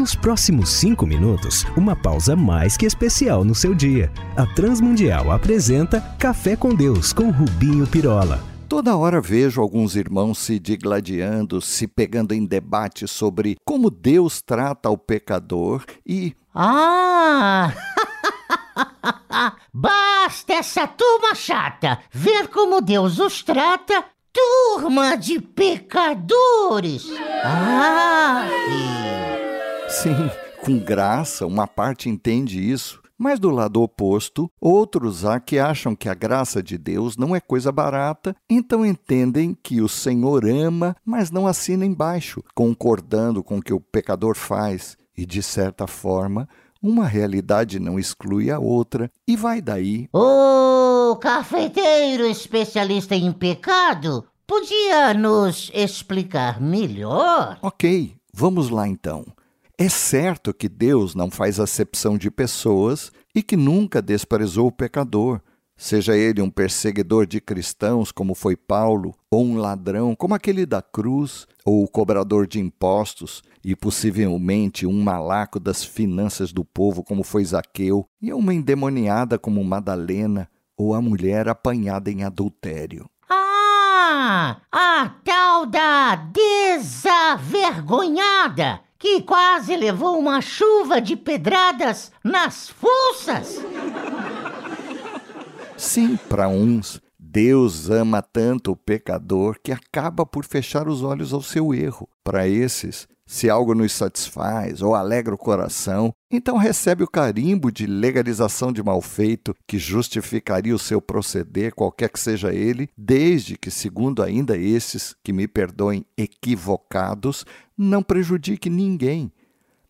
Nos próximos cinco minutos, uma pausa mais que especial no seu dia. A Transmundial apresenta Café com Deus com Rubinho Pirola. Toda hora vejo alguns irmãos se digladiando, se pegando em debate sobre como Deus trata o pecador e. Ah! Basta essa turma chata ver como Deus os trata, turma de pecadores! Ah! Sim, com graça, uma parte entende isso. Mas do lado oposto, outros há que acham que a graça de Deus não é coisa barata, então entendem que o Senhor ama, mas não assina embaixo, concordando com o que o pecador faz. E, de certa forma, uma realidade não exclui a outra, e vai daí. O cafeteiro especialista em pecado podia nos explicar melhor? Ok, vamos lá então. É certo que Deus não faz acepção de pessoas e que nunca desprezou o pecador, seja ele um perseguidor de cristãos, como foi Paulo, ou um ladrão, como aquele da cruz, ou o cobrador de impostos, e possivelmente um malaco das finanças do povo, como foi Zaqueu, e uma endemoniada como Madalena, ou a mulher apanhada em adultério. Ah, a tal da desavergonhada! Que quase levou uma chuva de pedradas nas fuças. Sim, para uns, Deus ama tanto o pecador que acaba por fechar os olhos ao seu erro. Para esses, se algo nos satisfaz ou alegra o coração, então recebe o carimbo de legalização de malfeito que justificaria o seu proceder, qualquer que seja ele, desde que, segundo ainda esses que me perdoem equivocados, não prejudique ninguém.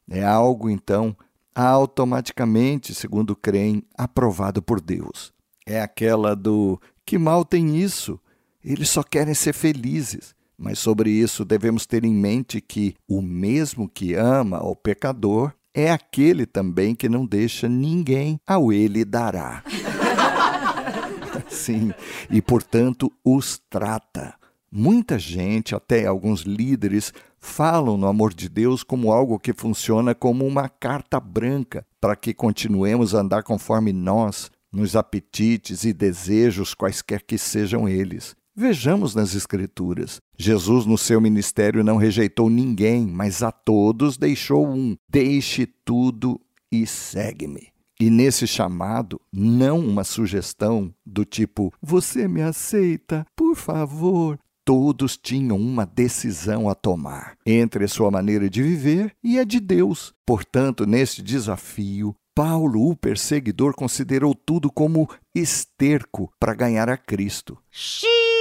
É algo, então, automaticamente, segundo creem, aprovado por Deus. É aquela do que mal tem isso, eles só querem ser felizes. Mas sobre isso devemos ter em mente que o mesmo que ama o pecador é aquele também que não deixa ninguém ao ele dará. Sim, e portanto os trata. Muita gente, até alguns líderes, falam no amor de Deus como algo que funciona como uma carta branca para que continuemos a andar conforme nós, nos apetites e desejos, quaisquer que sejam eles. Vejamos nas Escrituras. Jesus, no seu ministério, não rejeitou ninguém, mas a todos deixou um: deixe tudo e segue-me. E nesse chamado, não uma sugestão do tipo: você me aceita, por favor. Todos tinham uma decisão a tomar entre a sua maneira de viver e a de Deus. Portanto, neste desafio, Paulo, o perseguidor, considerou tudo como esterco para ganhar a Cristo. Xiii!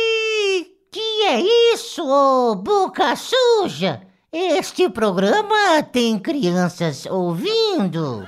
Que é isso, ô boca suja? Este programa tem crianças ouvindo.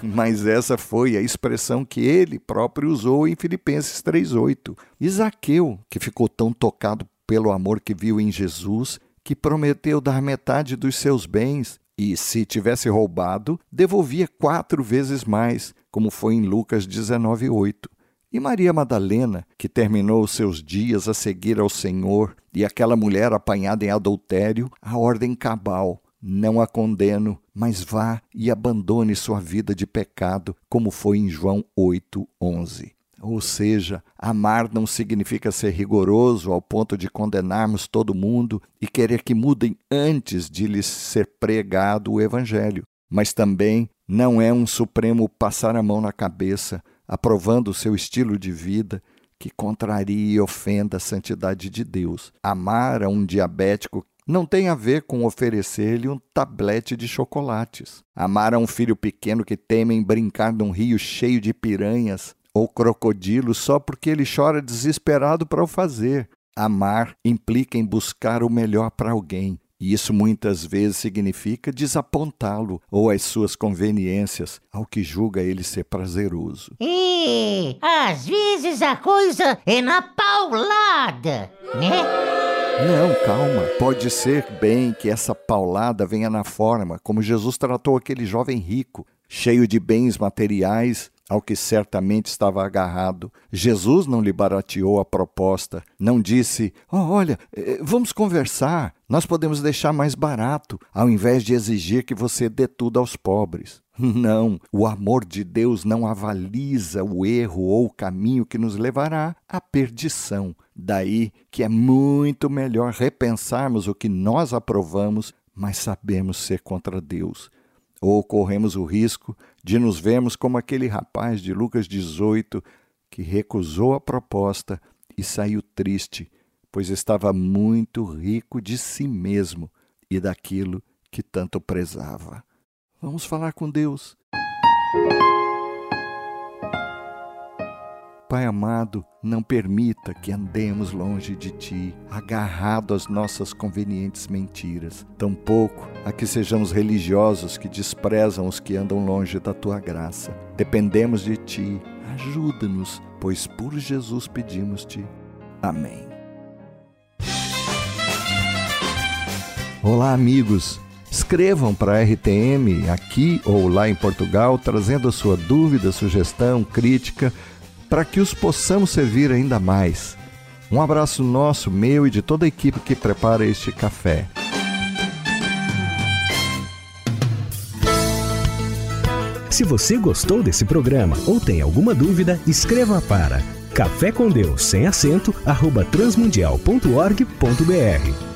Mas essa foi a expressão que ele próprio usou em Filipenses 3:8. Isaqueu, que ficou tão tocado pelo amor que viu em Jesus, que prometeu dar metade dos seus bens e, se tivesse roubado, devolvia quatro vezes mais, como foi em Lucas 19:8. E Maria Madalena, que terminou seus dias a seguir ao Senhor, e aquela mulher apanhada em adultério, a ordem cabal não a condeno, mas vá e abandone sua vida de pecado, como foi em João 8:11. Ou seja, amar não significa ser rigoroso ao ponto de condenarmos todo mundo e querer que mudem antes de lhes ser pregado o evangelho, mas também não é um supremo passar a mão na cabeça, aprovando o seu estilo de vida que contraria e ofenda a santidade de Deus. Amar a um diabético não tem a ver com oferecer-lhe um tablete de chocolates. Amar a um filho pequeno que teme em brincar num rio cheio de piranhas ou crocodilos só porque ele chora desesperado para o fazer. Amar implica em buscar o melhor para alguém, e isso muitas vezes significa desapontá-lo ou as suas conveniências ao que julga ele ser prazeroso. E às vezes a coisa é na paulada, né? Não, calma. Pode ser bem que essa paulada venha na forma como Jesus tratou aquele jovem rico, cheio de bens materiais, ao que certamente estava agarrado. Jesus não lhe barateou a proposta, não disse: oh, Olha, eh, vamos conversar, nós podemos deixar mais barato, ao invés de exigir que você dê tudo aos pobres. Não, o amor de Deus não avaliza o erro ou o caminho que nos levará à perdição. Daí que é muito melhor repensarmos o que nós aprovamos, mas sabemos ser contra Deus. Ou corremos o risco de nos vermos como aquele rapaz de Lucas 18 que recusou a proposta e saiu triste, pois estava muito rico de si mesmo e daquilo que tanto prezava. Vamos falar com Deus. Pai amado, não permita que andemos longe de Ti, agarrado às nossas convenientes mentiras. Tampouco a que sejamos religiosos que desprezam os que andam longe da Tua graça. Dependemos de Ti. Ajuda-nos, pois por Jesus pedimos-te. Amém. Olá, amigos. Escrevam para a RTM aqui ou lá em Portugal, trazendo a sua dúvida, sugestão, crítica, para que os possamos servir ainda mais. Um abraço nosso, meu e de toda a equipe que prepara este café. Se você gostou desse programa ou tem alguma dúvida, escreva para café com Deus sem acento arroba transmundial.org.br